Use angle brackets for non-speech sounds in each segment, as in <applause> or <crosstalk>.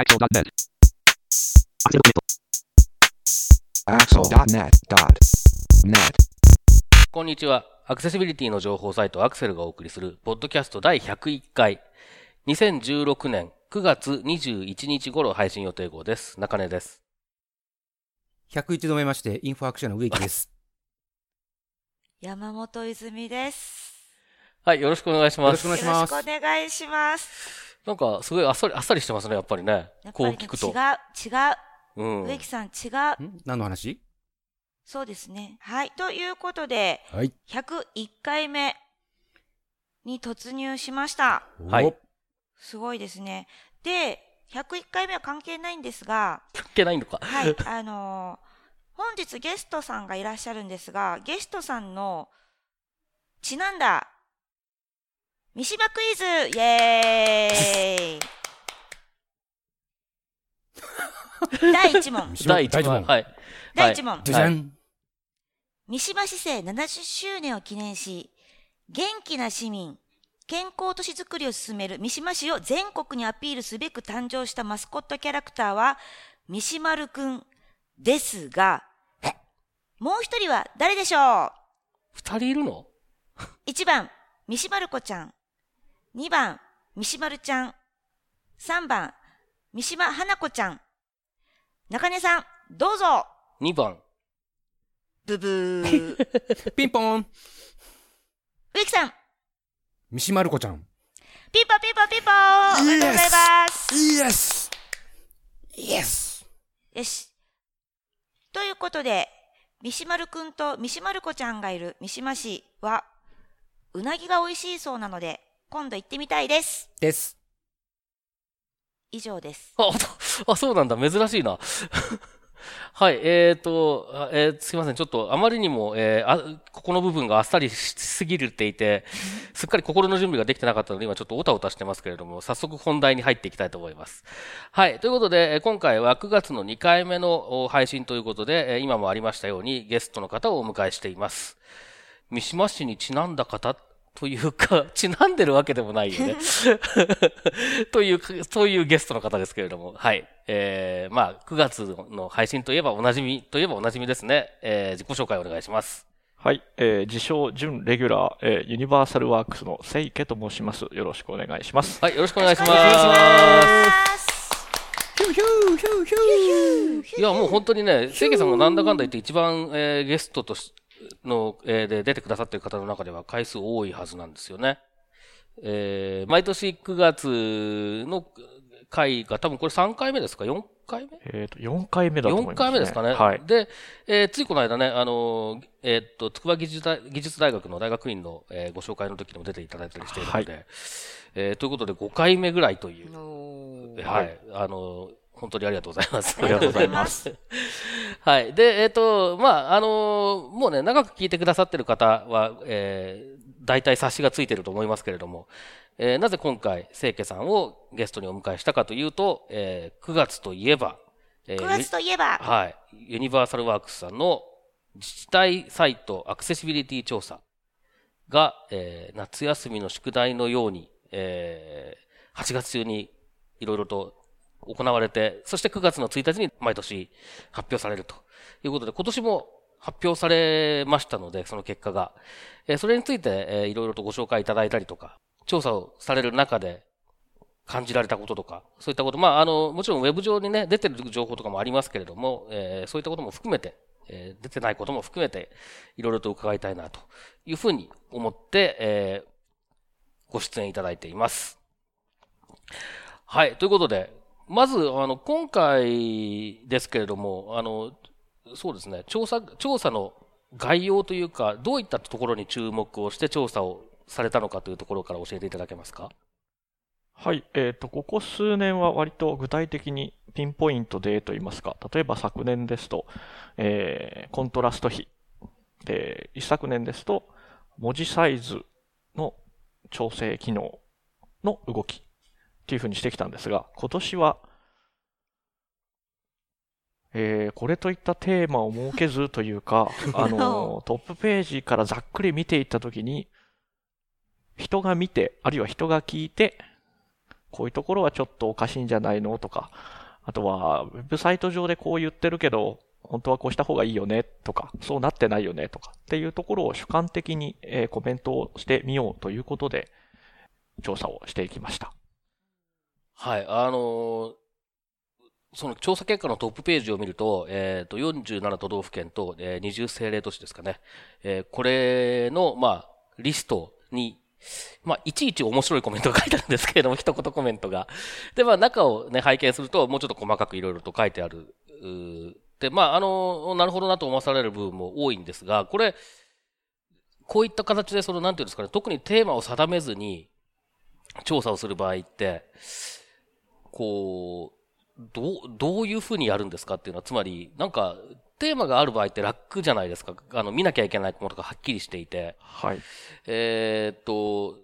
Axel.net. Axel.net.net. こんにちは。アクセシビリティの情報サイトアクセルがお送りする、ポッドキャスト第101回、2016年9月21日頃配信予定号です。中根です。101度目まして、インフォアクションの植木です。山本泉です。はい、よろしくお願いします。よろしくお願いしますよろしくお願いします。なんか、すごいあっさり、あっさりしてますね、やっぱりね。こう聞くと。違う、違う。うん。植木さん違う。ん？何の話？そうですね。はい。ということで、はい。101回目に突入しました。はいおすごいですね。で、101回目は関係ないんですが、関係ないのか。はい。<laughs> あのー本日ゲストさんがいらっしゃるんですが、ゲストさんのちなんだ三島クイズイエーイ <laughs> 第1問。第1問。第一問はい。第1問。じゃじゃん。三島市政70周年を記念し、元気な市民、健康都市づくりを進める三島市を全国にアピールすべく誕生したマスコットキャラクターは、三島るくんですが、もう一人は誰でしょう？二人いるの ?1 番、三島る子ちゃん。2番、三島るちゃん。3番、三島花子ちゃん。中根さん、どうぞ ?2 番。ブブー。<laughs> ピンポン植木さん、三島る子ちゃん。ピンポンピンポンピンポンおめでとうございますイエスイエスよし。ということで、三島るくんと三島る子ちゃんがいる三島市は、うなぎが美味しいそうなので、今度行ってみたいです。です。以上です。あ、あそうなんだ。珍しいな。<laughs> はい、えーと、あえーすいません。ちょっとあまりにも、えーあ、ここの部分があっさりしすぎるっていて、すっかり心の準備ができてなかったので、今ちょっとおたおたしてますけれども、早速本題に入っていきたいと思います。はい、ということで、えー今回は9月の2回目のお配信ということで、えー今もありましたようにゲストの方をお迎えしています。三島市にちなんだ方というか、<laughs> ちなんでるわけでもないよね。<laughs> という、そういうゲストの方ですけれども、はい。えー、まあ、9月の配信といえばおなじみ、といえばおなじみですね。えー、自己紹介お願いします。はい、えー、自称準レギュラー、えー、ユニバーサルワークスのセイケと申します。よろしくお願いします。はい、よろしくお願いします。お願いします。ヒューヒューヒューヒューいや、もう本当にね、清家さんがなんだかんだ言って一番、えーゲストとしの、えーで出てくださっている方の中では回数多いはずなんですよね。えー毎年9月の回が多分これ3回目ですか ?4 回目？えっ、と、4回目だと思います、4回目ですかね。はい。で、えーついこの間ね、あのーえーっと、筑波技術大技術大学の大学院の、えーご紹介の時にも出ていただいたりしているので、はえーということで5回目ぐらいという、おはい、あのー本当にありがとうございます。ありがとうございます。<laughs> はい。で、えっ、と、まあ、あのーもうね、長く聞いてくださってる方は、えー、大体察しがついてると思いますけれども、えーなぜ今回、清家さんをゲストにお迎えしたかというと、えー9月といえば、えー9月といえば、はい。ユニバーサルワークスさんの自治体サイトアクセシビリティ調査が、えー夏休みの宿題のように、えー8月中にいろいろと行われて、そして9月の1日に毎年発表されるということで、今年も発表されましたので、その結果が。えーそれについて、えーいろいろとご紹介いただいたりとか、調査をされる中で、感じられたこととか、そういったこと、まあ、あの、もちろんウェブ上にね、出てる情報とかもありますけれども、えーそういったことも含めて、えー出てないことも含めて、いろいろと伺いたいな、というふうに思って、えーご出演いただいています。はい、ということで、まず、あの、今回ですけれども、あの、そうですね、調査、調査の概要というか、どういったところに注目をして調査をされたのかというところから教えていただけますか？はい、えっ、と、ここ数年は割と具体的にピンポイントでと言いますか、例えば昨年ですと、えーコントラスト比。で、一昨年ですと、文字サイズの調整機能の動きっていうふうにしてきたんですが、今年は、えーこれといったテーマを設けずというか、<laughs> あの、トップページからざっくり見ていったときに、人が見て、あるいは人が聞いて、こういうところはちょっとおかしいんじゃないのとか、あとは、ウェブサイト上でこう言ってるけど、本当はこうした方がいいよねとか、そうなってないよねとかっていうところを主観的に、えーコメントをしてみようということで、調査をしていきました。はい、あのーその調査結果のトップページを見ると、えっ、と、47都道府県と、えー20政令都市ですかね。えーこれの、まあ、リストに、まあ、いちいち面白いコメントが書いてあるんですけれども、一言コメントが。で、まあ、中をね、拝見すると、もうちょっと細かくいろいろと書いてある。で、まあ、あの、なるほどなと思わされる部分も多いんですが、これ、こういった形で、その、なんていうんですかね、特にテーマを定めずに、調査をする場合って、こう、どう、どういうふうにやるんですかっていうのは、つまり、なんか、テーマがある場合って楽じゃないですか。あの、見なきゃいけないものがはっきりしていて。はい。えーっと、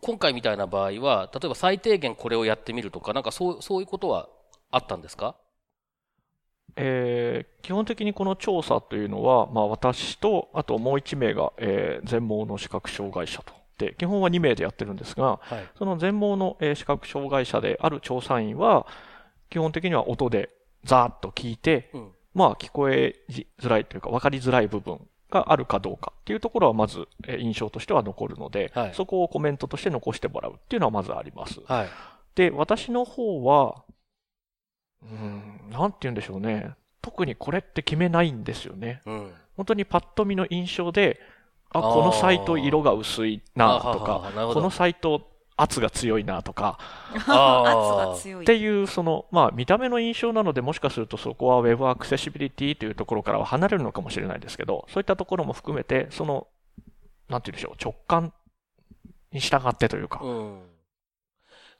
今回みたいな場合は、例えば最低限これをやってみるとか、なんかそう、そういうことはあったんですか？えー基本的にこの調査というのは、まあ私と、あともう1名が、えー全盲の視覚障害者と。で、基本は2名でやってるんですが、はい。その全盲の、えー視覚障害者である調査員は、基本的には音でザーッと聞いて、うん。まあ聞こえづらいというか分かりづらい部分があるかどうかっていうところはまず、えー印象としては残るので、はいそこをコメントとして残してもらうっていうのはまずあります。はい。で、私の方は、うーん、なんて言うんでしょうね。特にこれって決めないんですよね。うん。本当にパッと見の印象で、あ、このサイト色が薄いなとか、このサイト圧が強いなとか、<laughs> 圧が強い。っていう、その、まあ、見た目の印象なので、もしかするとそこは Web アクセシビリティというところからは離れるのかもしれないですけど、そういったところも含めて、その、なんて言うんでしょう、直感に従ってというか、うん。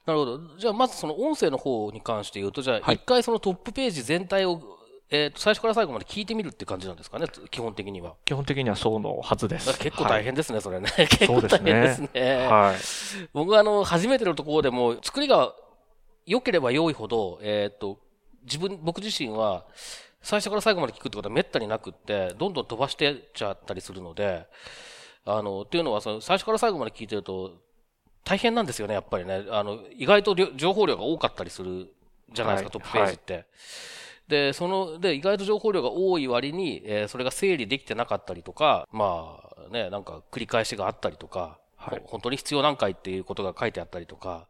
なるほど。じゃあ、まずその音声の方に関して言うと、じゃあ、はい一回そのトップページ全体を、えーと、最初から最後まで聞いてみるって感じなんですかね、基本的には。基本的にはそうのはずです。結構大変ですね、それ <laughs> ね。結構大変ですね。はい。はい。僕はあの、初めてのところでも、作りが良ければ良いほど、えっ、と、自分、僕自身は、最初から最後まで聞くってことはめったになくって、どんどん飛ばしてっちゃったりするので、あの、っていうのは、その、最初から最後まで聞いてると、大変なんですよね、やっぱりね。あの、意外と情報量が多かったりするじゃないですか、はいトップページって。で、その、で、意外と情報量が多い割に、えーそれが整理できてなかったりとか、まあ、ね、なんか繰り返しがあったりとか、はいほ本当に必要なんかいっていうことが書いてあったりとか、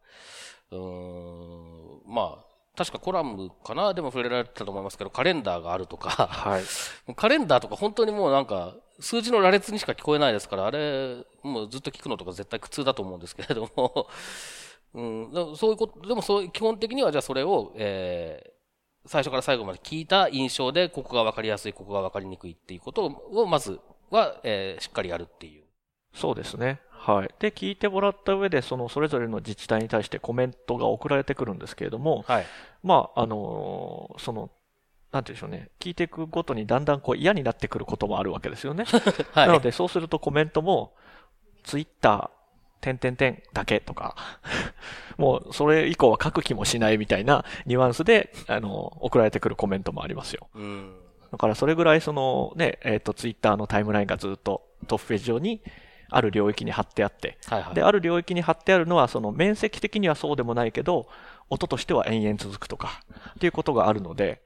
うーん、まあ、確かコラムかなでも触れられてたと思いますけど、カレンダーがあるとか、はい。<laughs> カレンダーとか本当にもうなんか、数字の羅列にしか聞こえないですから、あれ、もうずっと聞くのとか絶対苦痛だと思うんですけれども、<laughs> うん、そういうこと、でもそういう基本的にはじゃあそれを、えー最初から最後まで聞いた印象で、ここが分かりやすい、ここが分かりにくいっていうことを、まずは、えーしっかりやるっていう。そうですね。はい。で、聞いてもらった上で、その、それぞれの自治体に対してコメントが送られてくるんですけれども、はい。まあ、あのーその、なんて言うんでしょうね。聞いていくごとにだんだんこう嫌になってくることもあるわけですよね。<laughs> はい。なので、そうするとコメントも、ツイッター、点点点だけとか、<laughs> もうそれ以降は書く気もしないみたいなニュアンスで、あの、送られてくるコメントもありますよ。うん。だからそれぐらいそのね、えっ、と、ツイッターのタイムラインがずっとトップページ上にある領域に貼ってあって、はいはい。で、ある領域に貼ってあるのは、その面積的にはそうでもないけど、音としては延々続くとか、っていうことがあるので、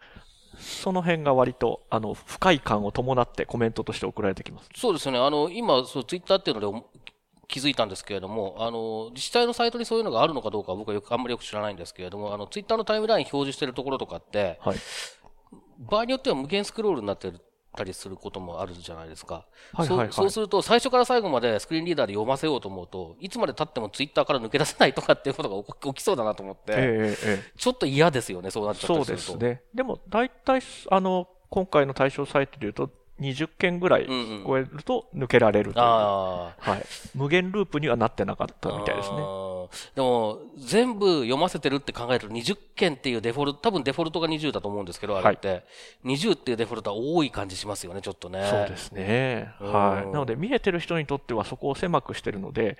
その辺が割と、あの、不快感を伴ってコメントとして送られてきます。そうですよね。あの、今、そう、ツイッターっていうのでお気づいたんですけれども、あの、自治体のサイトにそういうのがあるのかどうかは僕はよく、あんまりよく知らないんですけれども、あの、ツイッターのタイムライン表示してるところとかって、はい。場合によっては無限スクロールになってたりすることもあるじゃないですか。はいはいはいそうそうすると、最初から最後までスクリーンリーダーで読ませようと思うと、いつまで経ってもツイッターから抜け出せないとかっていうことが <laughs> 起きそうだなと思って、ええええちょっと嫌ですよね、そうなっちゃったそうりすると。ですね。でも、大体、あの、今回の対象サイトで言うと、20件ぐらい超えると抜けられるという。はい。無限ループにはなってなかったみたいですねでも、全部読ませてるって考えると20件っていうデフォルト、多分デフォルトが20だと思うんですけど、あれって。20っていうデフォルトは多い感じしますよね、ちょっとね。そうですね。うんはい。なので、見えてる人にとってはそこを狭くしてるので、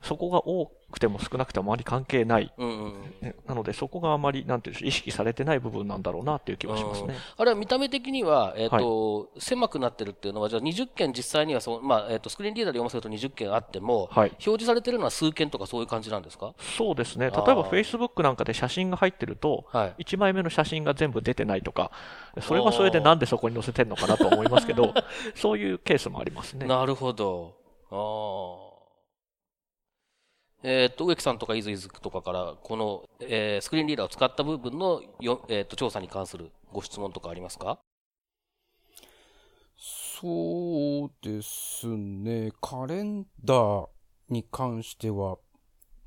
そこが多くても少なくてもあまり関係ない。うんうんうん。ねなので、そこがあまり、なんていうんでしょう、意識されてない部分なんだろうなっていう気はしますね。あれは見た目的には、えっ、と、狭くなってるっていうのは、じゃあ20件実際にはそう、まあ、えっ、と、スクリーンリーダーで読ませると20件あっても、はい表示されてるのは数件とかそういう感じなんですか？そうですね。例えば Facebook なんかで写真が入ってると、はい。1枚目の写真が全部出てないとか、それはそれでなんでそこに載せてんのかなと思いますけど、<laughs> そういうケースもありますね。なるほど。ああ。えっ、と、植木さんとか伊豆伊豆とかから、この、えースクリーンリーダーを使った部分のよ、えっ、と、調査に関するご質問とかありますか？そうですね。カレンダーに関しては、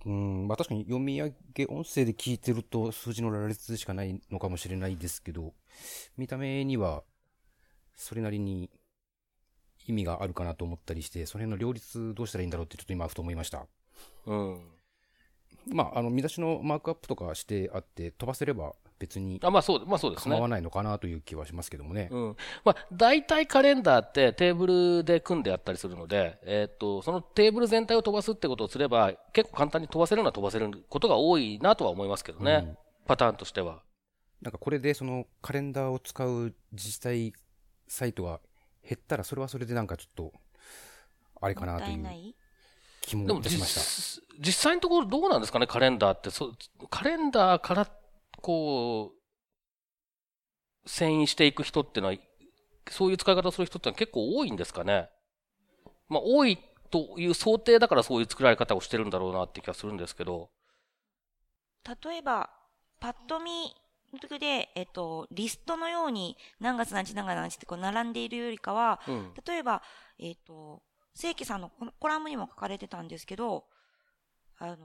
うん、まあ確かに読み上げ、音声で聞いてると数字の羅列しかないのかもしれないですけど、見た目には、それなりに意味があるかなと思ったりして、その辺の両立どうしたらいいんだろうってちょっと今ふと思いました。うん。まあ、あの、見出しのマークアップとかしてあって、飛ばせれば別にあ、まあそう、まあそうですね構。わないのかなという気はしますけどもね。うん。まあ、大体カレンダーってテーブルで組んであったりするので、えっ、と、そのテーブル全体を飛ばすってことをすれば、結構簡単に飛ばせるのは飛ばせることが多いなとは思いますけどね。うんパターンとしては。なんかこれでそのカレンダーを使う自治体サイトが減ったらそれはそれでなんかちょっとあれかもっなというたいないで気もしました。実実際のところどうなんですかね、カレンダーって。そカレンダーから、こう、遷移していく人っていうのは、そういう使い方をする人ってのは結構多いんですかね。まあ、多いという想定だからそういう作られ方をしてるんだろうなって気がするんですけど。例えば、パッと見の時で、えっと、リストのように何月何日何月何日ってこう並んでいるよりかは、うん。例えば、えっと、正規さんのコラムにも書かれてたんですけど、あの、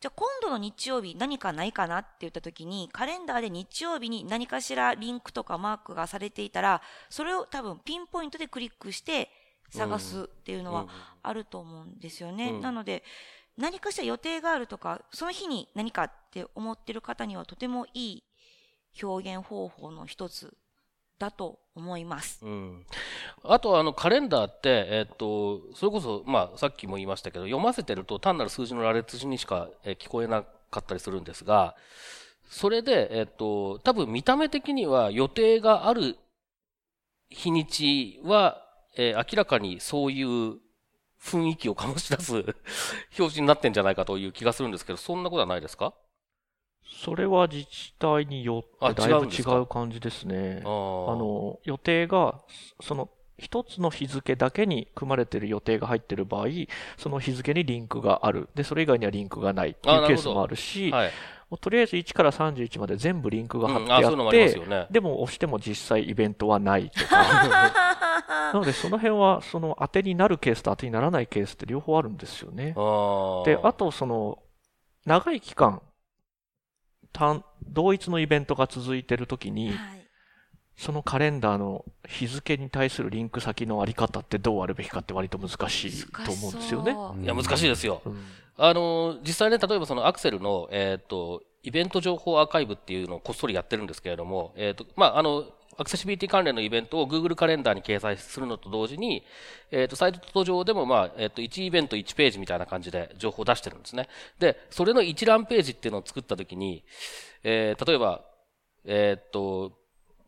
じゃあ今度の日曜日何かないかなって言った時に、カレンダーで日曜日に何かしらリンクとかマークがされていたら、それを多分ピンポイントでクリックして探すっていうのはあると思うんですよね。うんなので、何かしら予定があるとか、その日に何かって思ってる方にはとてもいい表現方法の一つだと思います。うん。あとあのカレンダーって、えっと、それこそ、まあさっきも言いましたけど、読ませてると単なる数字の羅列にしか聞こえなかったりするんですが、それで、えっと、多分見た目的には予定がある日にちは、えー明らかにそういう雰囲気を醸し出す表示になってんじゃないかという気がするんですけど、そんなことはないですか？それは自治体によあってだいぶ違違う感じですね。ああの、の、予定が、その、一つの日付だけに組まれている予定が入っている場合、その日付にリンクがある。で、それ以外にはリンクがないっていうケースもあるし、はい。もうとりあえず1から31まで全部リンクが貼ってうんあ、ってりますよ、ね。でも押しても実際イベントはないとか。<laughs> なのでその辺は、その当てになるケースと当てにならないケースって両方あるんですよね。あで、あとその、長い期間、単同一のイベントが続いてるときに、はい。そのカレンダーの日付に対するリンク先のあり方ってどうあるべきかって割と難しいと思うんですよね。いや、難しいですよ。うんあの、実際ね、例えばそのアクセルの、えっ、と、イベント情報アーカイブっていうのをこっそりやってるんですけれども、えっ、と、まあ、あの、アクセシビリティ関連のイベントを Google カレンダーに掲載するのと同時に、えっ、と、サイト上でも、まあ、えっ、と、1イベント1ページみたいな感じで情報を出してるんですね。で、それの一覧ページっていうのを作ったときに、えー例えば、えっ、と、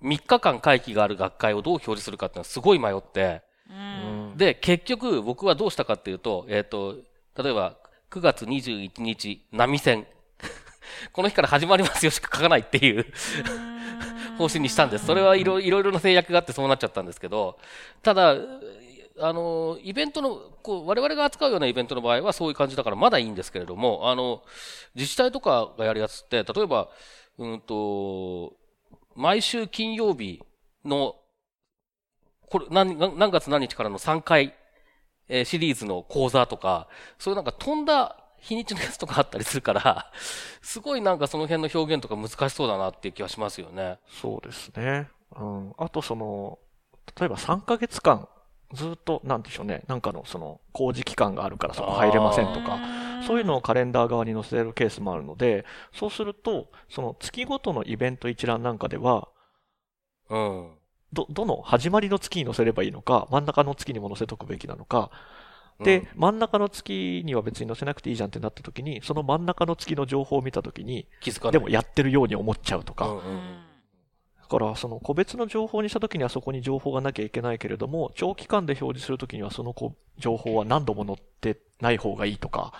3日間会期がある学会をどう表示するかっていうのはすごい迷って、うん。で、結局僕はどうしたかっていうと、えっ、と、例えば、9月21日、波線。<laughs> この日から始まりますよしか書かないっていう方針にしたんです。それはいろいろな制約があってそうなっちゃったんですけど、ただ、あの、イベントの、こう、我々が扱うようなイベントの場合はそういう感じだからまだいいんですけれども、あの、自治体とかがやるやつって、例えば、うんと、毎週金曜日の、これ、何、何月何日からの3回、えシリーズの講座とか、そういうなんか飛んだ日にちのやつとかあったりするから、<laughs> すごいなんかその辺の表現とか難しそうだなっていう気がしますよね。そうですね。うん。あとその、例えば3ヶ月間、ずっと、なんでしょうね、なんかのその工事期間があるからそこ入れませんとか、そういうのをカレンダー側に載せるケースもあるので、そうすると、その月ごとのイベント一覧なんかでは、うん。ど、どの始まりの月に載せればいいのか、真ん中の月にも載せとくべきなのか、で、真ん中の月には別に載せなくていいじゃんってなった時に、その真ん中の月の情報を見た時に、気づかない。でもやってるように思っちゃうとか。うんうんだから、その個別の情報にした時にはそこに情報がなきゃいけないけれども、長期間で表示する時にはそのこ情報は何度も載ってない方がいいとか、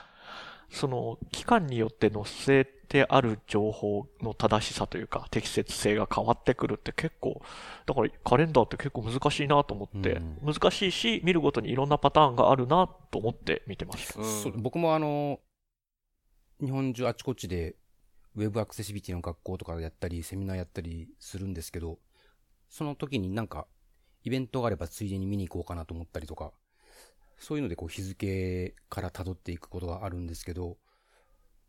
その期間によって載せてある情報の正しさというか、適切性が変わってくるって結構、だからカレンダーって結構難しいなと思って、うん難しいし、見るごとにいろんなパターンがあるなと思って見てました。うんそう僕もあの、日本中あちこちで、ウェブアクセシビリティの学校とかやったり、セミナーやったりするんですけど、その時になんか、イベントがあればついでに見に行こうかなと思ったりとか、そういうのでこう日付から辿っていくことがあるんですけど、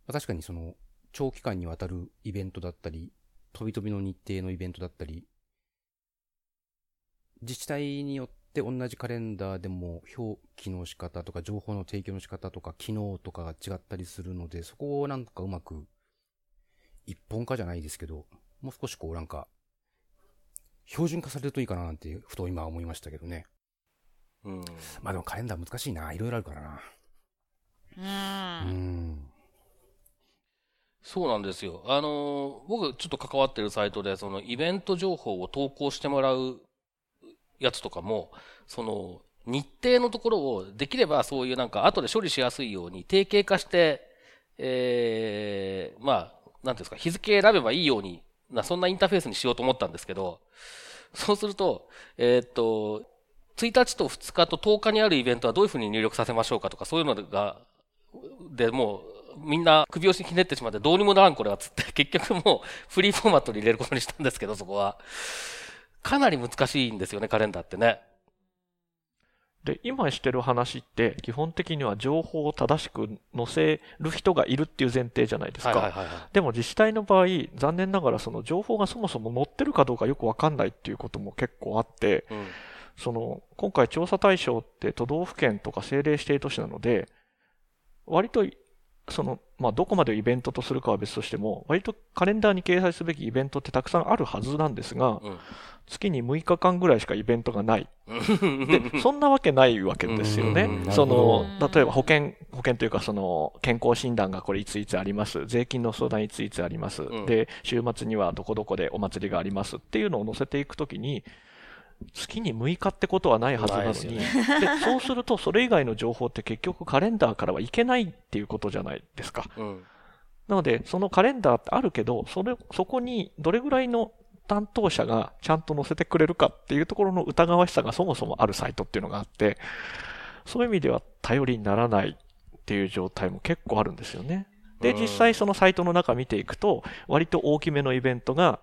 まあ確かにその、長期間にわたるイベントだったり、飛び飛びの日程のイベントだったり、自治体によって同じカレンダーでも表記の仕方とか情報の提供の仕方とか機能とかが違ったりするので、そこをなんかうまく一本化じゃないですけど、もう少しこうなんか標準化されるといいかななんてふと今思いましたけどね。うんまあでもカレンダー難しいな。いろいろあるからな。うん。うん。そうなんですよ。あのー僕ちょっと関わってるサイトで、そのイベント情報を投稿してもらうやつとかも、その日程のところをできればそういうなんか後で処理しやすいように定型化して、えー、まあ、なんていうんですか、日付選べばいいように、なそんなインターフェースにしようと思ったんですけど、そうすると、えーっと、1日と2日と10日にあるイベントはどういうふうに入力させましょうかとか、そういうのが、で、もう、みんな首をひねってしまってどうにもならんこれはつって、<laughs> 結局もうフリーフォーマットに入れることにしたんですけど、そこは。かなり難しいんですよね、カレンダーってね。で、今してる話って、基本的には情報を正しく載せる人がいるっていう前提じゃないですか。でも自治体の場合、残念ながらその情報がそもそも載ってるかどうかよくわかんないっていうことも結構あって、うん。その、今回調査対象って都道府県とか政令指定都市なので、割と、その、まあ、どこまでイベントとするかは別としても、割とカレンダーに掲載すべきイベントってたくさんあるはずなんですが、うん。月に6日間ぐらいしかイベントがない。<laughs> で、そんなわけないわけですよねうん。その例えば保険、保険というかその、健康診断がこれいついつあります。税金の相談いついつあります。うんで、週末にはどこどこでお祭りがありますっていうのを載せていくときに、月に6日ってことはないはずなのに、ないでそうするとそれ以外の情報って結局カレンダーからはいけないっていうことじゃないですか。うん。なので、そのカレンダーってあるけど、それ、そこにどれぐらいの担当者がちゃんと載せてくれるかっていうところの疑わしさがそもそもあるサイトっていうのがあって、そういう意味では頼りにならないっていう状態も結構あるんですよね。で、うん実際そのサイトの中見ていくと、割と大きめのイベントが、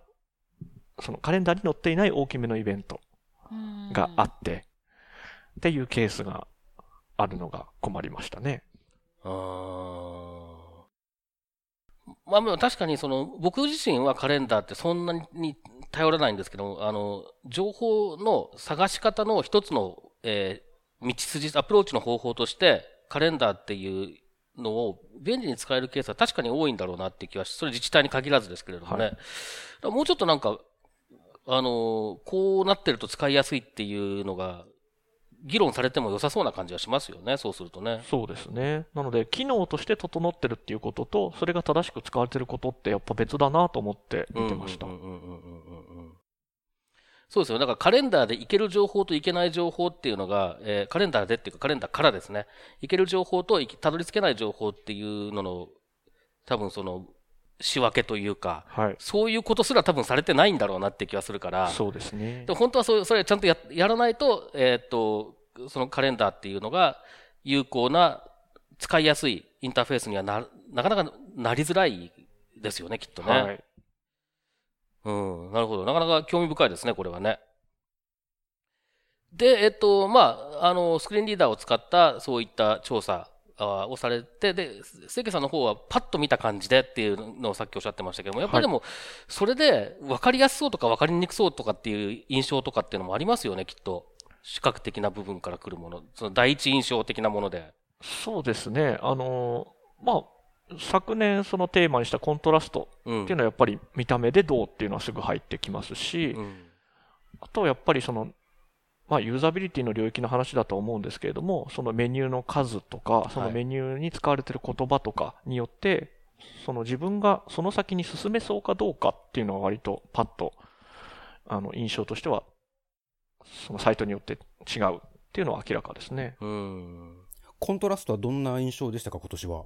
そのカレンダーに載っていない大きめのイベントがあって、っていうケースがあるのが困りましたね。あーまあまあ確かにその僕自身はカレンダーってそんなに頼らないんですけど、あの、情報の探し方の一つの、えー道筋、アプローチの方法として、カレンダーっていうのを便利に使えるケースは確かに多いんだろうなっていう気はし、それ自治体に限らずですけれどもね。はいもうちょっとなんか、あの、こうなってると使いやすいっていうのが、議論されても良さそうな感じはしますよね、そうするとね。そうですね。なので、機能として整ってるっていうことと、それが正しく使われてることってやっぱ別だなと思って見てました。そうですよ。だからカレンダーでいける情報といけない情報っていうのが、えーカレンダーでっていうかカレンダーからですね、いける情報といきたどり着けない情報っていうのの、多分その、仕分けというか、はい。そういうことすら多分されてないんだろうなって気がするから、そうですねで。も本当はそれそれちゃんとややらないと、えーっと、そのカレンダーっていうのが有効な、使いやすいインターフェースにはな、なかなかなりづらいですよね、きっとね。はい。うん、なるほど。なかなか興味深いですね、これはね。で、えっと、まあ、あの、スクリーンリーダーを使ったそういった調査あをされて、で、関さんの方はパッと見た感じでっていうのをさっきおっしゃってましたけども、やっぱりでも、それで分かりやすそうとか分かりにくそうとかっていう印象とかっていうのもありますよね、きっと。視覚的な部分から来るもの。その第一印象的なもので。そうですね。あのーまあ、昨年そのテーマにしたコントラストうん。っていうのはやっぱり見た目でどうっていうのはすぐ入ってきますし、うん。あとはやっぱりその、まあ、ユーザビリティの領域の話だと思うんですけれども、そのメニューの数とか、そのメニューに使われている言葉とかによって、その自分がその先に進めそうかどうかっていうのは割とパッと、あの、印象としては、そのサイトによって違うっていうのは明らかですね。うん。コントラストはどんな印象でしたか、今年は？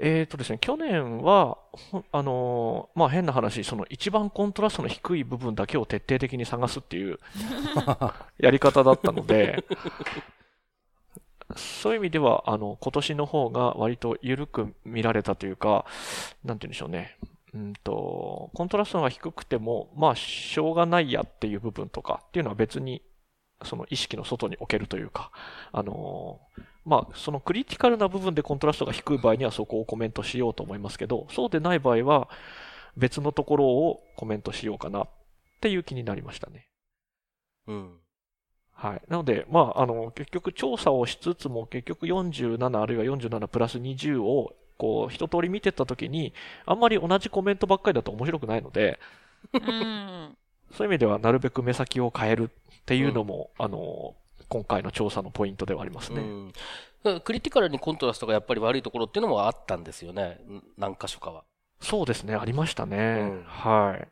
えーとですね、去年は、あのーまあ、変な話、その一番コントラストの低い部分だけを徹底的に探すっていう <laughs> やり方だったので、そういう意味では、あの、今年の方が割と緩く見られたというか、なんて言うんでしょうね。うんと、コントラストが低くても、まあ、しょうがないやっていう部分とかっていうのは別に、その意識の外に置けるというか、あのーまあ、そのクリティカルな部分でコントラストが低い場合にはそこをコメントしようと思いますけど、そうでない場合は別のところをコメントしようかなっていう気になりましたね。うん。はい。なので、まあ、あの、結局調査をしつつも結局47あるいは47プラス20をこう一通り見てった時にあんまり同じコメントばっかりだと面白くないので、うん。そういう意味ではなるべく目先を変えるっていうのも、あの、今回の調査のポイントではありますね。うん。クリティカルにコントラストがやっぱり悪いところっていうのもあったんですよね。ん何箇所かは。そうですね、ありましたね。うんはい。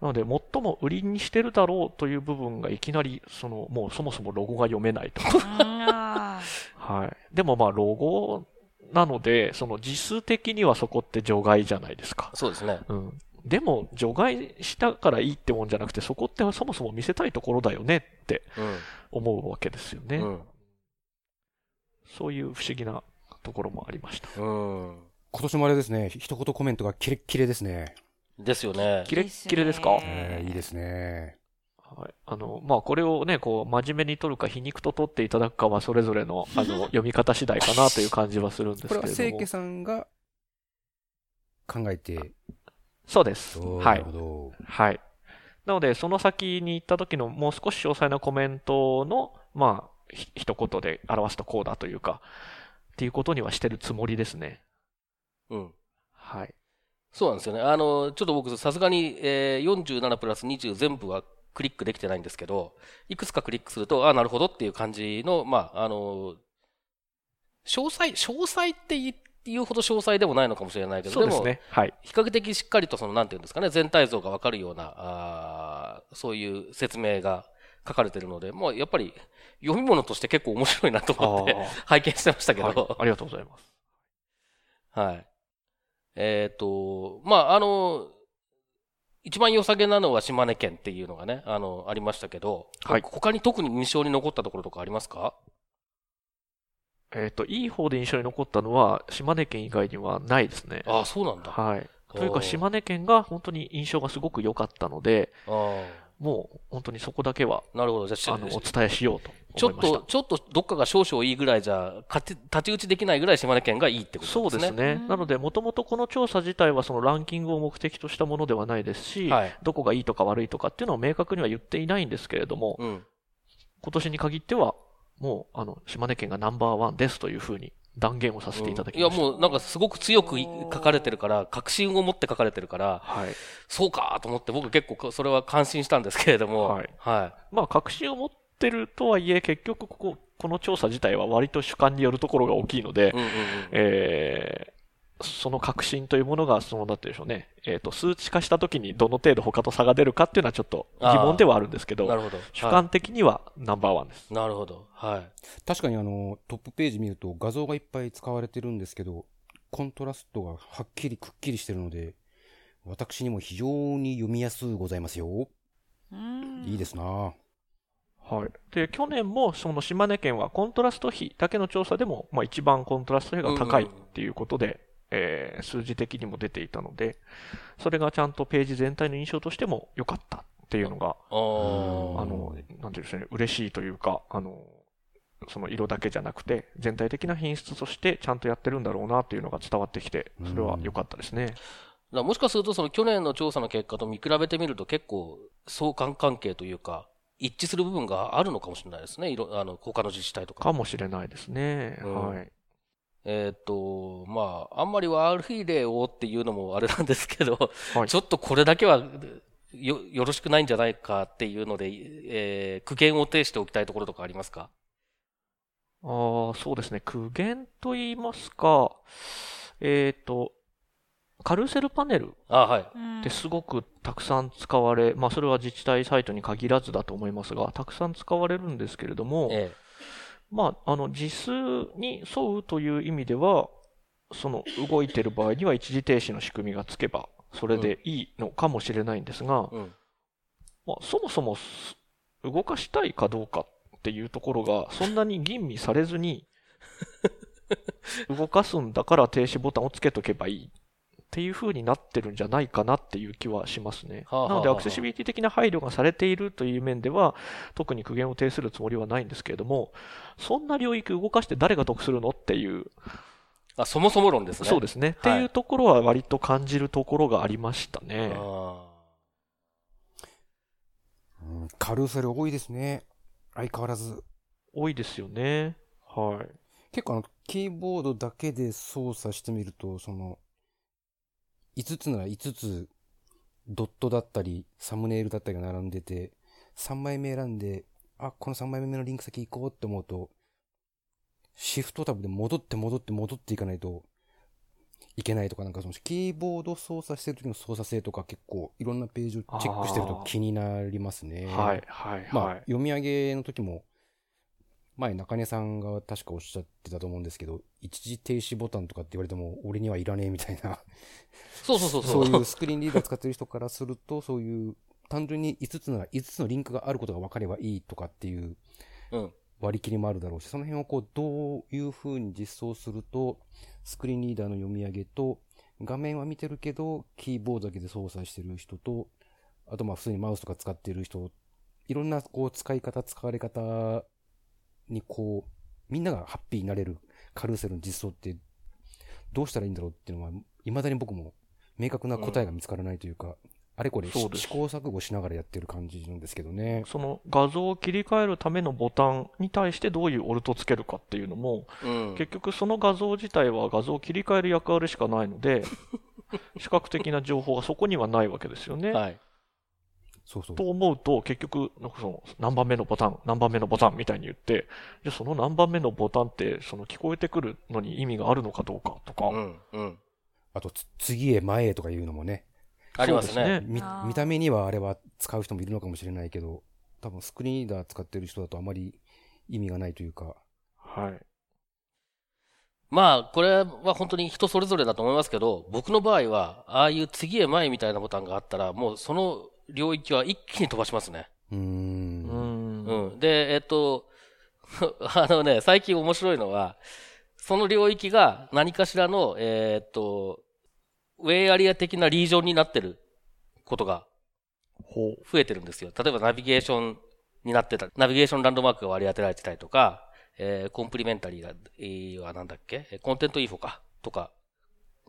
なので、最も売りにしてるだろうという部分がいきなり、その、もうそもそもロゴが読めないと。あはい。でもまあ、ロゴなので、その実数的にはそこって除外じゃないですか。そうですね。うん。でも、除外したからいいってもんじゃなくて、そこってそもそも見せたいところだよねってうん。思うわけですよね。うん。そういう不思議なところもありました。うん。今年もあれですね、一言コメントがキレッキレですね。ですよね。キレッキレですか？えーいいですね。はい。あの、まあ、これをね、こう、真面目に取るか皮肉と取っていただくかは、それぞれの、あの、<laughs> 読み方次第かなという感じはするんですけれども。これは清家さんが考えて、そうです。はないるほ。ど。はい。なので、その先に行った時のもう少し詳細なコメントの、まあ、ひ一言で表すとこうだというか、っていうことにはしてるつもりですね。うん。はい。そうなんですよね。あの、ちょっと僕、さすがに、えー47プラス20全部はクリックできてないんですけど、いくつかクリックすると、あなるほどっていう感じの、まあ、あの、詳細、詳細っていうほど詳細でもないのかもしれないけど、も、そうですね。はい。比較的しっかりとその、なんていうんですかね、全体像がわかるような、あーそういう説明が書かれてるので、もうやっぱり読み物として結構面白いなと思ってあー <laughs> 拝見してましたけど、はい。ありがとうございます。はい。えっ、と、まあ、あの、一番良さげなのは島根県っていうのがね、あの、ありましたけど、はい他に特に印象に残ったところとかありますか？えっ、と、いい方で印象に残ったのは、島根県以外にはないですね。ああ、そうなんだ。あはい。というか、島根県が本当に印象がすごく良かったので、あもう本当にそこだけは、なるほど。じゃあしあの、お伝えしようとちょっ思いましたと、。ちょっとどっかが少々いいぐらいじゃ、かて太刀打ちできないぐらい島根県がいいってことそうでね。ですすね。うんなので、もともとこの調査自体はそのランキングを目的としたものではないですし、はい。どこがいいとか悪いとかっていうのを明確には言っていないんですけれども、うん。今年に限っては、もう、あの、島根県がナンバーワンですというふうに断言をさせていただきいや、ました。もうなんかすごく強くい書かれてるから、確信を持って書かれてるから、はい。そうかと思って僕結構それは感心したんですけれども、はいはまあ、確信を持ってるとはいえ、結局ここ、この調査自体は割と主観によるところが大きいのでい。、うんうんうん。えーその確信というものが、その、なんて言うんでしょうね、えっ、と、数値化したときにどの程度他と差が出るかっていうのはちょっと疑問ではあるんですけど、なるほど。主観的にはナンバーワンです。なるほど。はい。確かにあの、トップページ見ると画像がいっぱい使われてるんですけど、コントラストがはっきりくっきりしてるので、私にも非常に読みやすうございますよ。うんいいですなはい。で、去年もその島根県はコントラスト比だけの調査でも、まあ一番コントラスト比が高いっていうことで、えー数字的にも出ていたので、それがちゃんとページ全体の印象としても良かったっていうのが、あの、なんていうんですかね、嬉しいというか、あの、その色だけじゃなくて、全体的な品質としてちゃんとやってるんだろうなっていうのが伝わってきて、それは良かったですね。だもしかするとその去年の調査の結果と見比べてみると結構相関関係というか、一致する部分があるのかもしれないですね。いろあの他の自治体とか。かもしれないですね。うんはい。えっ、と、まあ、あんまり悪い例をっていうのもあれなんですけど、はいちょっとこれだけはよ、よろしくないんじゃないかっていうので、えー、苦言を呈しておきたいところとかありますか？ああ、そうですね。苦言と言いますか、えっ、と、カルーセルパネルあはい。うんってすごくたくさん使われ、まあそれは自治体サイトに限らずだと思いますが、たくさん使われるんですけれども、えまあ、あの、実数に沿うという意味では、その動いてる場合には一時停止の仕組みがつけば、それでいいのかもしれないんですが、えうん。まあ、そもそもす動かしたいかどうかっていうところが、そんなに吟味されずに、<laughs> 動かすんだから停止ボタンをつけとけばいいっていう風になってるんじゃないかなっていう気はしますね。はあはあはあなので、アクセシビリティ的な配慮がされているという面では、特に苦言を呈するつもりはないんですけれども、そんな領域動かして誰が得するのっていう、あ、そもそも論ですね。そうですね。っていうところは割と感じるところがありましたね。あうんカルーセル多いですね。相変わらず。多いですよね。はい。結構あの、キーボードだけで操作してみると、その、5つなら5つ、ドットだったり、サムネイルだったりが並んでて、3枚目選んで、あ、この3枚目のリンク先行こうって思うと、シフトタブで戻って戻って戻っていかないといけないとか、なんかそのキーボード操作してる時の操作性とか結構いろんなページをチェックしてると気になりますね。はい、はい、まあ、はい。読み上げの時も、前中根さんが確かおっしゃってたと思うんですけど、一時停止ボタンとかって言われても、俺にはいらねえみたいな、そうそうそうそ <laughs> そうう。いうスクリーンリーダー使ってる人からすると、そういう、単純に5つなら5つのリンクがあることが分かればいいとかっていううん。割り切りもあるだろうし、その辺をこう、どういう風に実装すると、スクリーンリーダーの読み上げと、画面は見てるけど、キーボードだけで操作してる人と、あとまあ普通にマウスとか使ってる人、いろんなこう使い方、使われ方にこう、みんながハッピーになれるカルーセルの実装って、どうしたらいいんだろうっていうのは、未だに僕も明確な答えが見つからないというか、あれこれ試行錯誤しながらやってる感じなんですけどね。その画像を切り替えるためのボタンに対してどういうオルトつけるかっていうのも、うん。結局その画像自体は画像を切り替える役割しかないので、<laughs> 視覚的な情報がそこにはないわけですよね。はい。そうそう。と思うと、結局、なんかその何番目のボタン、何番目のボタンみたいに言って、じゃあその何番目のボタンって、その聞こえてくるのに意味があるのかどうかとか、うん。うん。あと、つ次へ前へとかいうのもね、ありますね。みあー見た目にはあれは使う人もいるのかもしれないけど、多分スクリーンリーダー使ってる人だとあまり意味がないというか、はい。まあ、これは本当に人それぞれだと思いますけど、僕の場合は、ああいう次へ前みたいなボタンがあったら、もうその領域は一気に飛ばしますね。うんん。うん。で、えっと、<laughs> あのね、最近面白いのは、その領域が何かしらの、えっと、ウェイアリア的なリージョンになってることが。増えてるんですよ。例えばナビゲーションになってた、ナビゲーションランドマークが割り当てられてたりとか、えーコンプリメンタリーが、えーはなんだっけ？えーコンテントインフォか、とか、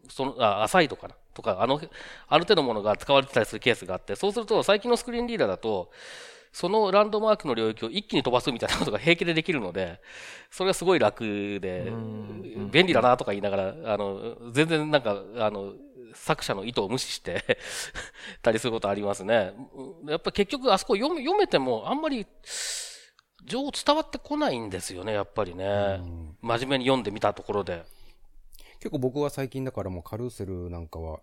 その、あ、アサイドかなとか、あの、ある程度のものが使われてたりするケースがあって、そうすると最近のスクリーンリーダーだと、そのランドマークの領域を一気に飛ばすみたいなことが平気でできるので、それがすごい楽でうん、便利だなとか言いながら、あの、全然なんか、あの、作者の意図を無視してたりすることありますね。やっぱ結局あそこ読め読めてもあんまり情報伝わってこないんですよね、やっぱりね。うん真面目に読んでみたところで。結構僕は最近だからもうカルーセルなんかは、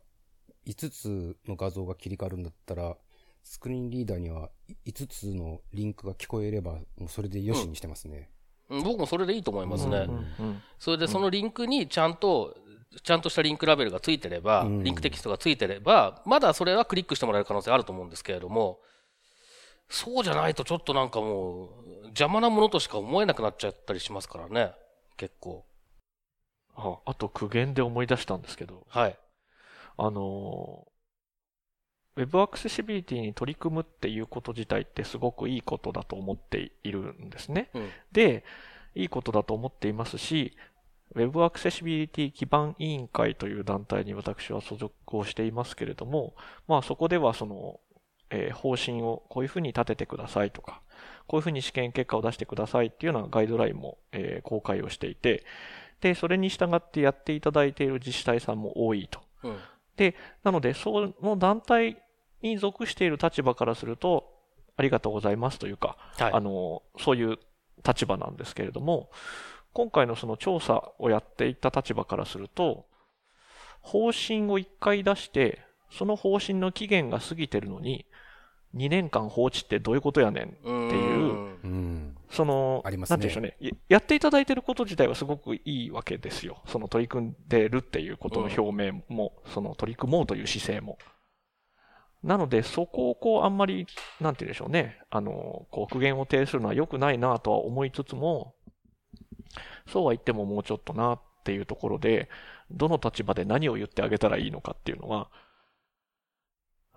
5つの画像が切り替わるんだったら、スクリーンリーダーには5つのリンクが聞こえれば、もうそれでよしにしてますね。うん僕もそれでいいと思いますね。うんうんそれでそのリンクにちゃんと、ちゃんとしたリンクラベルがついてれば、うんリンクテキストがついてれば、まだそれはクリックしてもらえる可能性あると思うんですけれども、そうじゃないとちょっとなんかもう、邪魔なものとしか思えなくなっちゃったりしますからね。結構。ああと苦言で思い出したんですけど、はい。あのー、ウェブアクセシビリティに取り組むっていうこと自体ってすごくいいことだと思っているんですね。うん。で、いいことだと思っていますし、ウェブアクセシビリティ基盤委員会という団体に私は所属をしていますけれども、まあそこではその、えー方針をこういうふうに立ててくださいとか、こういうふうに試験結果を出してくださいっていうようなガイドラインも、えー公開をしていて、で、それに従ってやっていただいている自治体さんも多いと。うん。なので、その団体に属している立場からすると、ありがとうございますというか、はい。あの、そういう立場なんですけれども、今回のその調査をやっていた立場からすると、方針を1回出して、その方針の期限が過ぎてるのに、2年間放置ってどういうことやねん。っていううん。その、ねなんて言うんでしょうね。ややっていただいてること自体はすごくいいわけですよ。その取り組んでるっていうことの表明も、その取り組もうという姿勢も。なので、そこをこう、あんまり、なんて言うんでしょうね。あの、こう、苦言を呈するのは良くないなとは思いつつも、そうは言ってももうちょっとなっていうところで、どの立場で何を言ってあげたらいいのかっていうのは、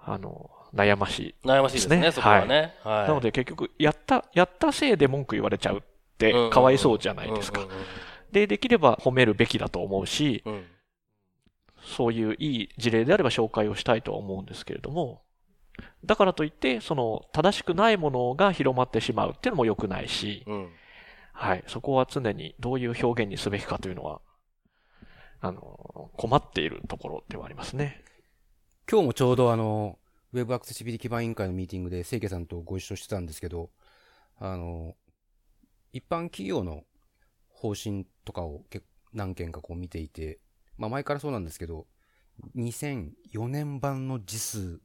あの、悩ましい悩ましいですね、そこはね。はい。なので結局、やった、やったせいで文句言われちゃうってかわいそうじゃないですかで、できれば褒めるべきだと思うし、うんうんそういういい事例であれば紹介をしたいとは思うんですけれども、だからといって、その正しくないものが広まってしまうっていうのも良くないし、うん。はい、そこは常にどういう表現にすべきかというのは、あの、困っているところではありますね。今日もちょうどあの、ウェブアクセシビリティ基盤委員会のミーティングで、清家さんとご一緒してたんですけど、あの、一般企業の方針とかを結何件かこう見ていて、まあ前からそうなんですけど、2004年版の字数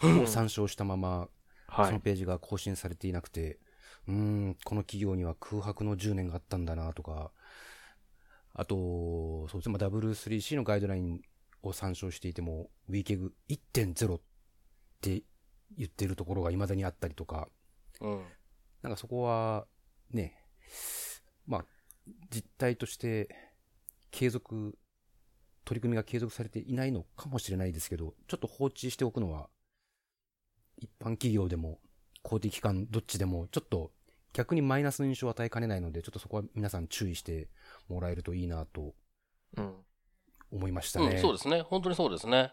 を参照したまま、はい。そのページが更新されていなくて、うーん、この企業には空白の10年があったんだなとか、あと、そうですね、まあ、W3C のガイドラインを参照していても、WCAG1.0 って言ってるところが未だにあったりとか、うん。なんかそこは、ね、まあ、実態として、継続、取り組みが継続されていないのかもしれないですけど、ちょっと放置しておくのは、一般企業でも、公的機関どっちでも、ちょっと逆にマイナスの印象を与えかねないので、ちょっとそこは皆さん注意してもらえるといいなとうん。思いましたうん、そうですね。本当にそうですね。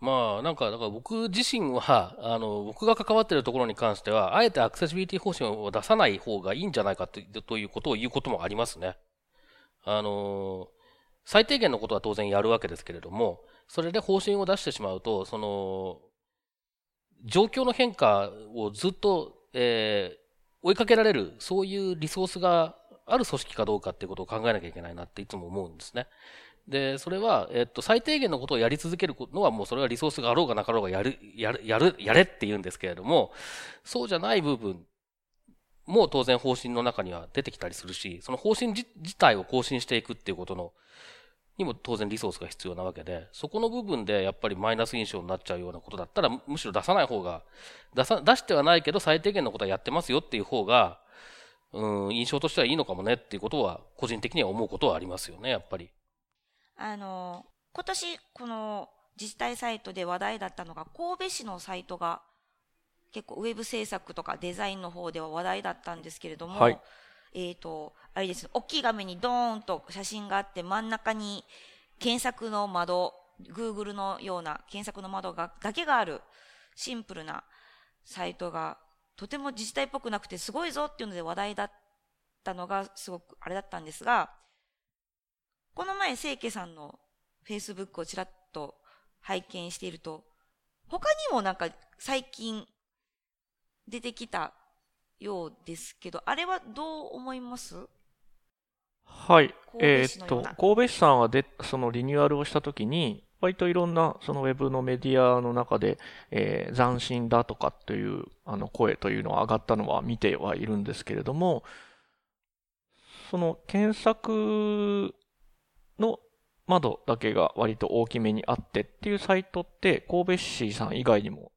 まあ、なんか、だから僕自身は、<laughs> あの、僕が関わってるところに関しては、あえてアクセシビリティ方針を出さない方がいいんじゃないかとということを言うこともありますね。あの、最低限のことは当然やるわけですけれども、それで方針を出してしまうと、その、状況の変化をずっと、えー追いかけられる、そういうリソースがある組織かどうかっていうことを考えなきゃいけないなっていつも思うんですね。で、それは、えっと、最低限のことをやり続けるのは、もうそれはリソースがあろうがなかろうがやる、やる、やる、やれって言うんですけれども、そうじゃない部分も当然方針の中には出てきたりするし、その方針自体を更新していくっていうことの、にも当然リソースが必要なわけで、そこの部分でやっぱりマイナス印象になっちゃうようなことだったら、むしろ出さない方が、出さ、出してはないけど最低限のことはやってますよっていう方が、うん、印象としてはいいのかもねっていうことは、個人的には思うことはありますよね、やっぱり。あの、今年、この自治体サイトで話題だったのが、神戸市のサイトが、結構ウェブ制作とかデザインの方では話題だったんですけれども、はいえっ、と、あれです。大きい画面にドーンと写真があって、真ん中に検索の窓、Google のような検索の窓が、だけがあるシンプルなサイトが、とても自治体っぽくなくてすごいぞっていうので話題だったのがすごくあれだったんですが、この前、清家さんの Facebook をちらっと拝見していると、他にもなんか最近出てきたようですけど、あれはどう思います？はい。えーっと神戸市さんはで、そのリニューアルをしたときに、割といろんなそのウェブのメディアの中で、えー斬新だとかっていうあの声というのが上がったのは見てはいるんですけれども、その検索の窓だけが割と大きめにあってっていうサイトって神戸市さん以外にも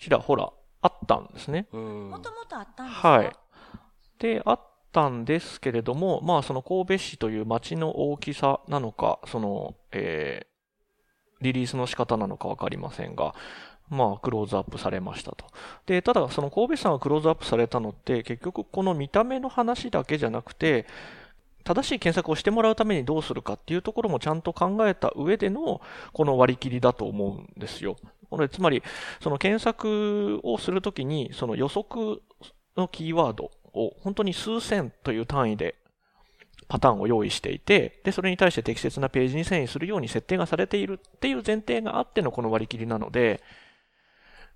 ちらほらあったんですね。うんもともとあったんですか？はい。で、あったんですけれども、まあ、その神戸市という町の大きさなのか、その、えーリリースの仕方なのかわかりませんが、まあ、クローズアップされましたと。で、ただ、その神戸市さんがクローズアップされたのって、結局、この見た目の話だけじゃなくて、正しい検索をしてもらうためにどうするかっていうところもちゃんと考えた上での、この割り切りだと思うんですよ。これ、つまり、その検索をするときに、その予測のキーワードを本当に数千という単位でパターンを用意していて、で、それに対して適切なページに遷移するように設定がされているっていう前提があってのこの割り切りなので、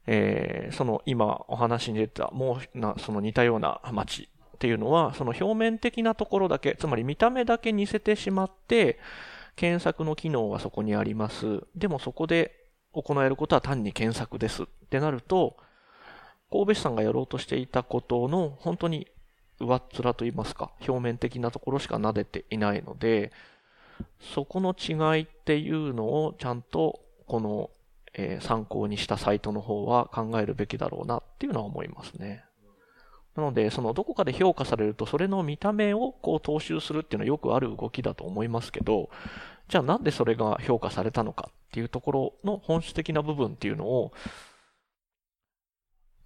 えー、その今お話に出たもうな、その似たような街っていうのは、その表面的なところだけ、つまり見た目だけ似せてしまって、検索の機能はそこにあります。でもそこで行えることは単に検索ですってなると、神戸市さんがやろうとしていたことの本当に上っ面といいますか、表面的なところしか撫でていないので、そこの違いっていうのをちゃんとこの、え、参考にしたサイトの方は考えるべきだろうなっていうのは思いますね。なので、そのどこかで評価されると、それの見た目をこう踏襲するっていうのはよくある動きだと思いますけど、じゃあなんでそれが評価されたのかっていうところの本質的な部分っていうのを、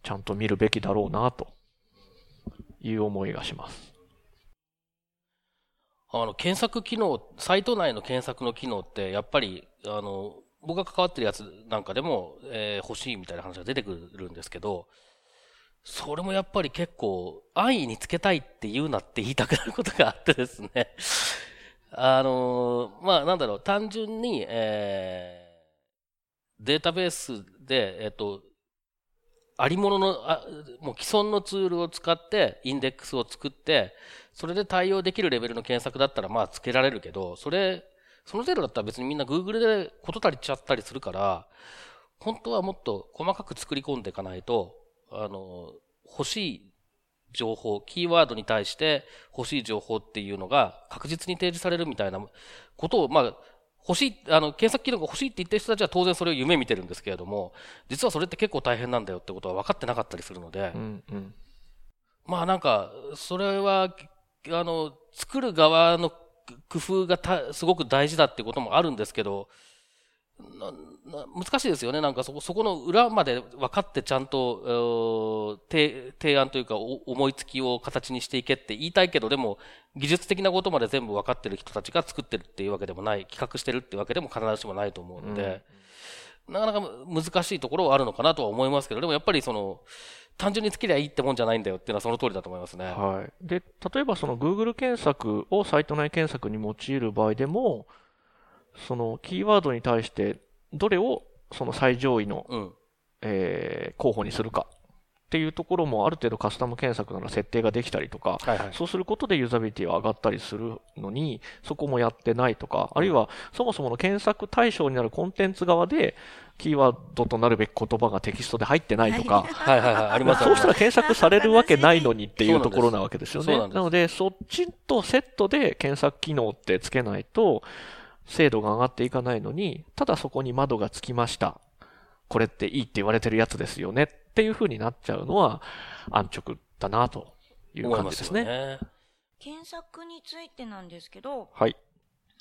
ちゃんと見るべきだろうなという思いがします。あの、検索機能、サイト内の検索の機能って、やっぱり、あの、僕が関わってるやつなんかでも、えー、欲しいみたいな話が出てくるんですけど、それもやっぱり結構、安易につけたいって言うなって言いたくなることがあってですね。あのー、まあ、なんだろう、単純に、えー、データベースで、えっ、と、ありもののあ、もう既存のツールを使ってインデックスを作って、それで対応できるレベルの検索だったらまあつけられるけど、それ、その程度だったら別にみんな Google でこと足りちゃったりするから、本当はもっと細かく作り込んでいかないと、あの、欲しい情報、キーワードに対して欲しい情報っていうのが確実に提示されるみたいなことを、まあ、欲しい、あの、検索機能が欲しいって言ってる人たちは当然それを夢見てるんですけれども、実はそれって結構大変なんだよってことは分かってなかったりするので、うんうん、まあなんか、それは、あの、作る側の工夫がすごく大事だってこともあるんですけど、難しいですよね。なんかそこ、そこの裏まで分かってちゃんと、提案というか思いつきを形にしていけって言いたいけど、でも技術的なことまで全部分かってる人たちが作ってるっていうわけでもない、企画してるっていうわけでも必ずしもないと思うので、うん、なかなか難しいところはあるのかなとは思いますけど、でもやっぱりその、単純につけりゃいいってもんじゃないんだよっていうのはその通りだと思いますね。はい。で、例えばその Google 検索をサイト内検索に用いる場合でも、そのキーワードに対してどれをその最上位の、うん、えー、候補にするかっていうところもある程度カスタム検索なら設定ができたりとか、はいはい、そうすることでユーザビリティは上がったりするのに、そこもやってないとか、あるいはそもそもの検索対象になるコンテンツ側で、キーワードとなるべき言葉がテキストで入ってないとか、はい。はいはい、ありますそうしたら検索されるわけないのにっていうところなわけですよね。なので、そっちとセットで検索機能ってつけないと、精度が上がっていかないのに、ただそこに窓がつきました。これっていいって言われてるやつですよねっていう風になっちゃうのは安直だなという感じですね。ね検索についてなんですけど、はい。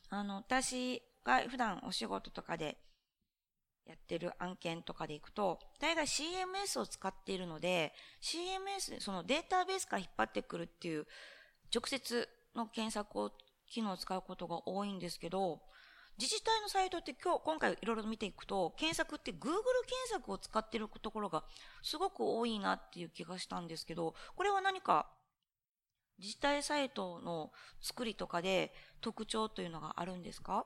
あの、私が普段お仕事とかでやってる案件とかでいくと、大概 CMS を使っているので、CMS でそのデータベースから引っ張ってくるっていう直接の検索を機能を使うことが多いんですけど、自治体のサイトって今日、今回いろいろ見ていくと、検索って Google 検索を使っているところがすごく多いなっていう気がしたんですけど、これは何か自治体サイトの作りとかで特徴というのがあるんですか？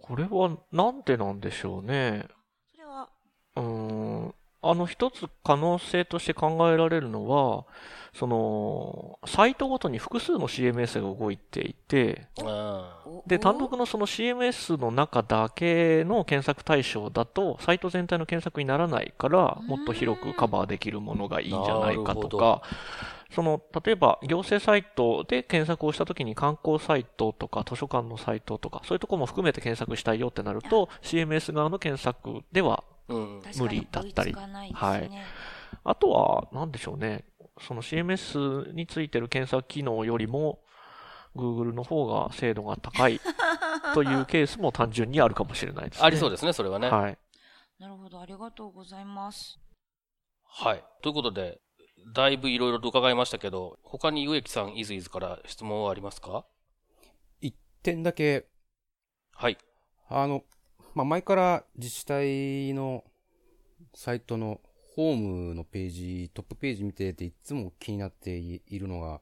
これはなんでなんでしょうね。それは？うん、あの一つ可能性として考えられるのは、その、サイトごとに複数の CMS が動いていて、で、単独のその CMS の中だけの検索対象だと、サイト全体の検索にならないから、もっと広くカバーできるものがいいんじゃないかとか、その、例えば行政サイトで検索をしたときに観光サイトとか図書館のサイトとか、そういうところも含めて検索したいよってなると、CMS 側の検索では無理だったり。はい。あとは、なんでしょうね。その CMS についてる検索機能よりも、Google の方が精度が高い <laughs> というケースも単純にあるかもしれないですね。ありそうですね、それはね。はい。なるほど、ありがとうございます。はい。ということで、だいぶいろいろと伺いましたけど、他に植木さん、いずいずから質問はありますか？一点だけ。はい。あの、まあ、前から自治体のサイトのホームのページ、トップページ見てていつも気になっているのが、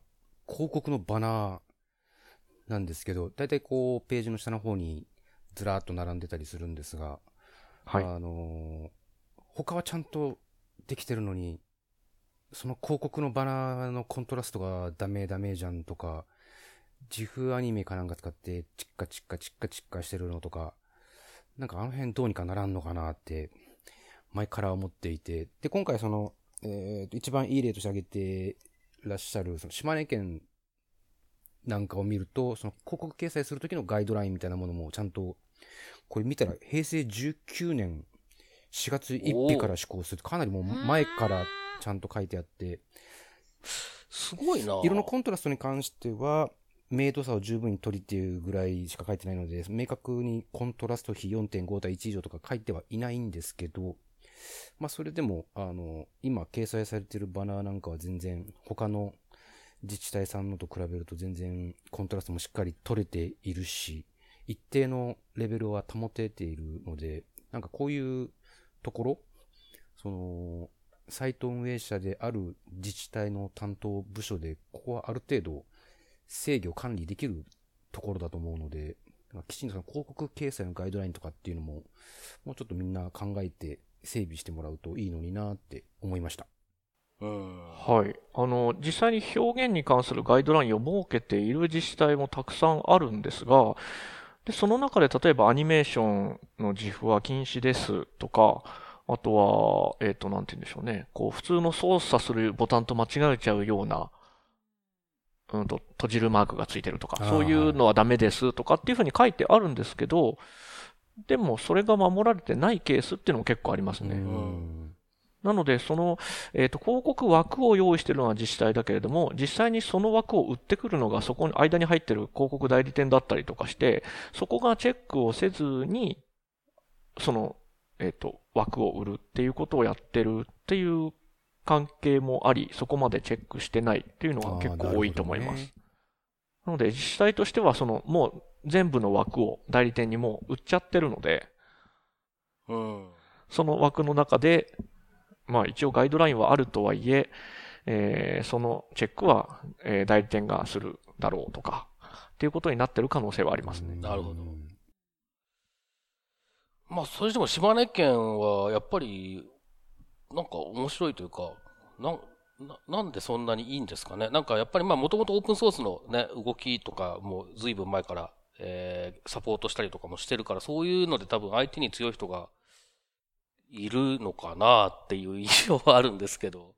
広告のバナー。なんですけど、だいたいこう、ページの下の方にずらーっと並んでたりするんですが、はい。あのー他はちゃんとできてるのに、その広告のバナーのコントラストがダメダメじゃんとか、自負アニメかなんか使ってチッカチッカチッカチッカしてるのとか、なんかあの辺どうにかならんのかなって、前から思っていて、で、今回その、えーと、一番いい例として挙げてらっしゃる、その島根県なんかを見ると、その広告掲載するときのガイドラインみたいなものもちゃんと、これ見たら平成19年4月1日から施行する。かなりもう前からちゃんと書いてあって、すごいな。色のコントラストに関しては、明度差を十分に取りっていうぐらいしか書いてないので、明確にコントラスト比4.5対1以上とか書いてはいないんですけど、まあそれでも、あの、今掲載されているバナーなんかは全然他の自治体さんのと比べると全然コントラストもしっかり取れているし、一定のレベルは保てているので、なんかこういうところ、その、サイト運営者である自治体の担当部署で、ここはある程度制御管理できるところだと思うので、きちんとその広告掲載のガイドラインとかっていうのも、もうちょっとみんな考えて整備してもらうといいのになって思いました。はい。あの、実際に表現に関するガイドラインを設けている自治体もたくさんあるんですが、で、その中で例えばアニメーションの自負は禁止ですとか、あとは、えっ、と、なんて言うんでしょうね。こう、普通の操作するボタンと間違えちゃうような、うんと、閉じるマークがついてるとかそういうのはダメですとかっていうふうに書いてあるんですけど、でもそれが守られてないケースっていうのも結構ありますね。うんなので、その、えっ、と、広告枠を用意しているのは自治体だけれども、実際にその枠を売ってくるのがそこに間に入ってる広告代理店だったりとかして、そこがチェックをせずに、その、えっ、と、枠を売るっていうことをやってるっていう関係もあり、そこまでチェックしてないっていうのが結構多いと思います。なねなので、自治体としては、その、もう全部の枠を代理店にもう売っちゃってるので、うん。その枠の中で、まあ一応ガイドラインはあるとはいえ、えーそのチェックは、えー代理店がするだろうとか、っていうことになってる可能性はありますね。なるほどまあ、それでも島根県は、やっぱり、なんか面白いというか、なん、ななんでそんなにいいんですかね？なんかやっぱりまあもともとオープンソースのね、動きとかも随分前から、えーサポートしたりとかもしてるから、そういうので多分相手に強い人がいるのかなっていう印象はあるんですけど、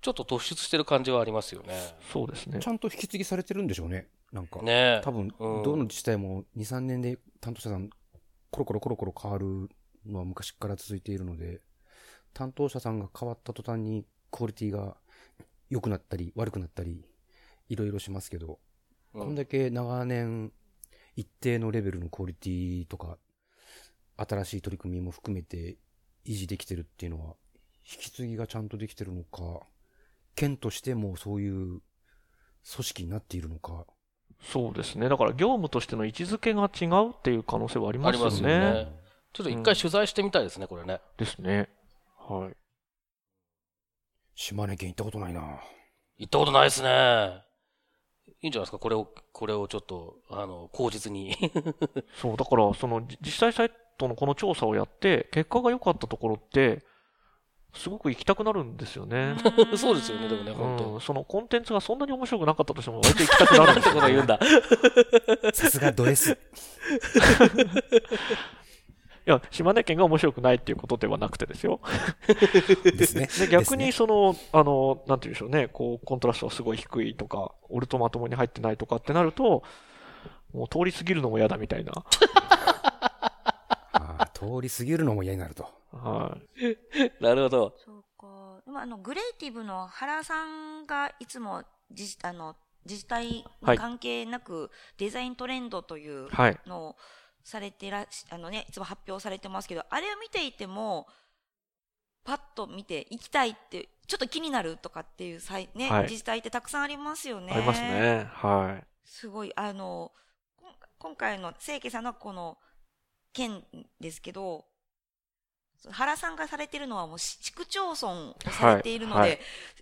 ちょっと突出してる感じはありますよね。そうですねち。ゃんと引き継ぎされてるんでしょうね。なんか。ね多分、うんどの自治体も2、3年で担当者さん、コロコロコロコロ変わるのは昔から続いているので、担当者さんが変わった途端にクオリティが良くなったり悪くなったり、いろいろしますけど、うんこんだけ長年一定のレベルのクオリティとか、新しい取り組みも含めて維持できてるっていうのは、引き継ぎがちゃんとできてるのか、県としてもそういう組織になっているのか、そうですね。だから業務としての位置づけが違うっていう可能性はありますよありますよね。ね。ちょっと一回取材してみたいですね、これね。ですね。はい。島根県行ったことないな行ったことないですね。いいんじゃないですか、これを、これをちょっと、あの、口実に。<laughs> そう、だから、その、じ実際サイトのこの調査をやって、結果が良かったところって、すごく行きたくなるんですよね。<laughs> そうですよね、でもね、本当うん、そのコンテンツがそんなに面白くなかったとしても、割と行きたくなるんですよ、ね。言うんだ。さすがド S。<laughs> いや、島根県が面白くないっていうことではなくてですよ。ですね。<laughs> で逆にその、あの、なんて言うんでしょうね、こう、コントラストがすごい低いとか、オルトまともに入ってないとかってなると、もう通り過ぎるのも嫌だみたいな。<laughs> あー通り過ぎるのも嫌になると。はい。なるほど。そうか。でもあの、グレイティブの原さんがいつも自治、あの、自治体にはい関係なく、デザイントレンドというはい。されてらし、あのね、いつも発表されてますけど、あれを見ていても、パッと見て行きたいって、ちょっと気になるとかっていう際、ね、はい自治体ってたくさんありますよね。あります。ね。はい。すごい、あの、今回の清家さんのこの件ですけど、原さんがされてるのはもう市市区町村をされているので、はいいは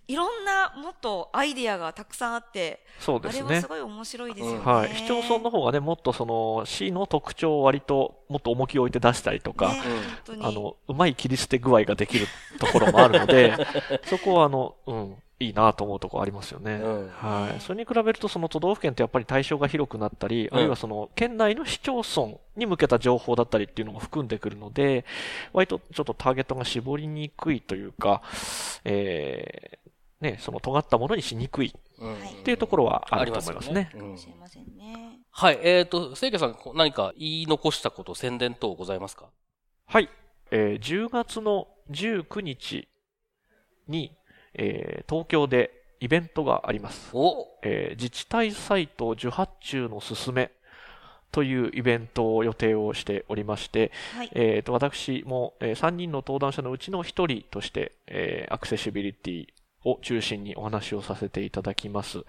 いろんなもっとアイディアがたくさんあって、そうですねあれはす。ごい面白いですよね。はい。市町村の方がね、もっとその市の特徴を割ともっと重きを置いて出したりとか、ね。あの、うまい切り捨て具合ができるところもあるので、<laughs> そこはあの、うん、いいなと思うところありますよね。うんはい。それに比べると、その都道府県ってやっぱり対象が広くなったり、うんあるいはその県内の市町村に向けた情報だったりっていうのも含んでくるので、割とちょっとターゲットが絞りにくいというか、えー、ね、その尖ったものにしにくいっていうところはあると思いますね。うんすいませんね。はい。えっ、と、清家さん、こ何か言い残したこと、宣伝等ございますか？はい。えー10月の19日に、えー東京でイベントがあります。おえー自治体サイト受発注のすすめというイベントを予定をしておりまして、はい。えーと私も、え3人の登壇者のうちの1人として、えーアクセシビリティを中心にお話をさせていただきます。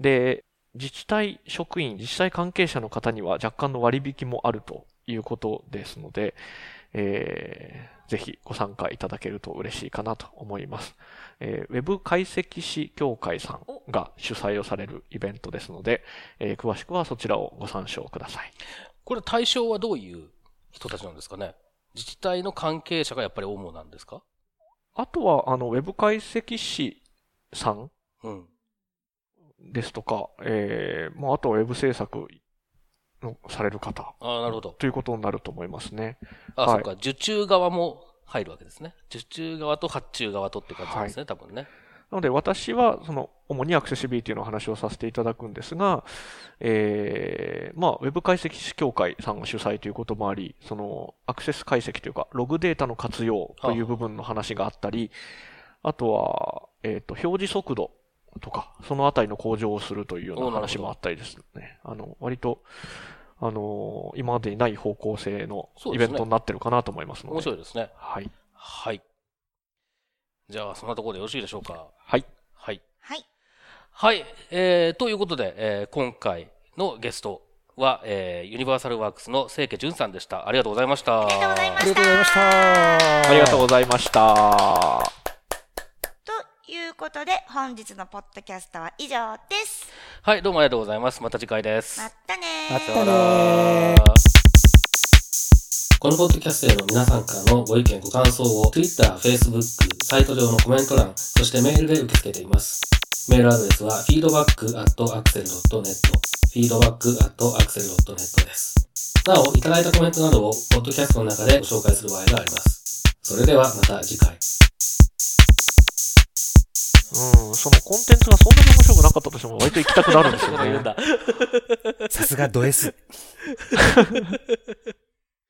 で、自治体職員、自治体関係者の方には若干の割引もあるということですので、えーぜひご参加いただけると嬉しいかなと思います。えーウェブ解析士協会さんが主催をされるイベントですので、えー詳しくはそちらをご参照ください。これ対象はどういう人たちなんですかね？自治体の関係者がやっぱり主なんですか？あとは、あの、ウェブ解析士さんうん。ですとか、えー、まあ、あとはウェブ制作のされる方ああ、なるほど。ということになると思いますね。あ、はいそっか。受注側も入るわけですね。受注側と発注側とって感じですね、多分ね。なので私は、その、主にアクセシビリティの話をさせていただくんですが、えー、まあ、ウェブ解析士協会さんが主催ということもあり、その、アクセス解析というか、ログデータの活用という部分の話があったり、あとは、えっ、と、表示速度とか、そのあたりの向上をするというような話もあったりですね。あの、割と、あの今までにない方向性のイベントになってるかなと思いますので。面白いですね。はい。はい。じゃあ、そんなところでよろしいでしょうか？はい。はい。はい。はい。えー、ということで、えー今回のゲストは、えーユニバーサルワークスの清家淳さんでした。ありがとうございました。ありがとうございました。ありがとうございました。ということで、本日のポッドキャストは以上です。はい、どうもありがとうございます。また次回です。またねー。またねらこのポッドキャストへの皆さんからのご意見、ご感想を Twitter、Facebook、サイト上のコメント欄、そしてメールで受け付けています。メールアドレスは feedback.axel.net feedback.axel.net です。なお、いただいたコメントなどをポッドキャストの中でご紹介する場合があります。それではまた次回。うん、そのコンテンツがそんなに面白くなかったとしても割と行きたくなるんですよね。さすがド S。